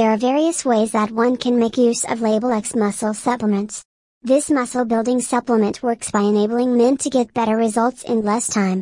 There are various ways that one can make use of Label X muscle supplements. This muscle building supplement works by enabling men to get better results in less time.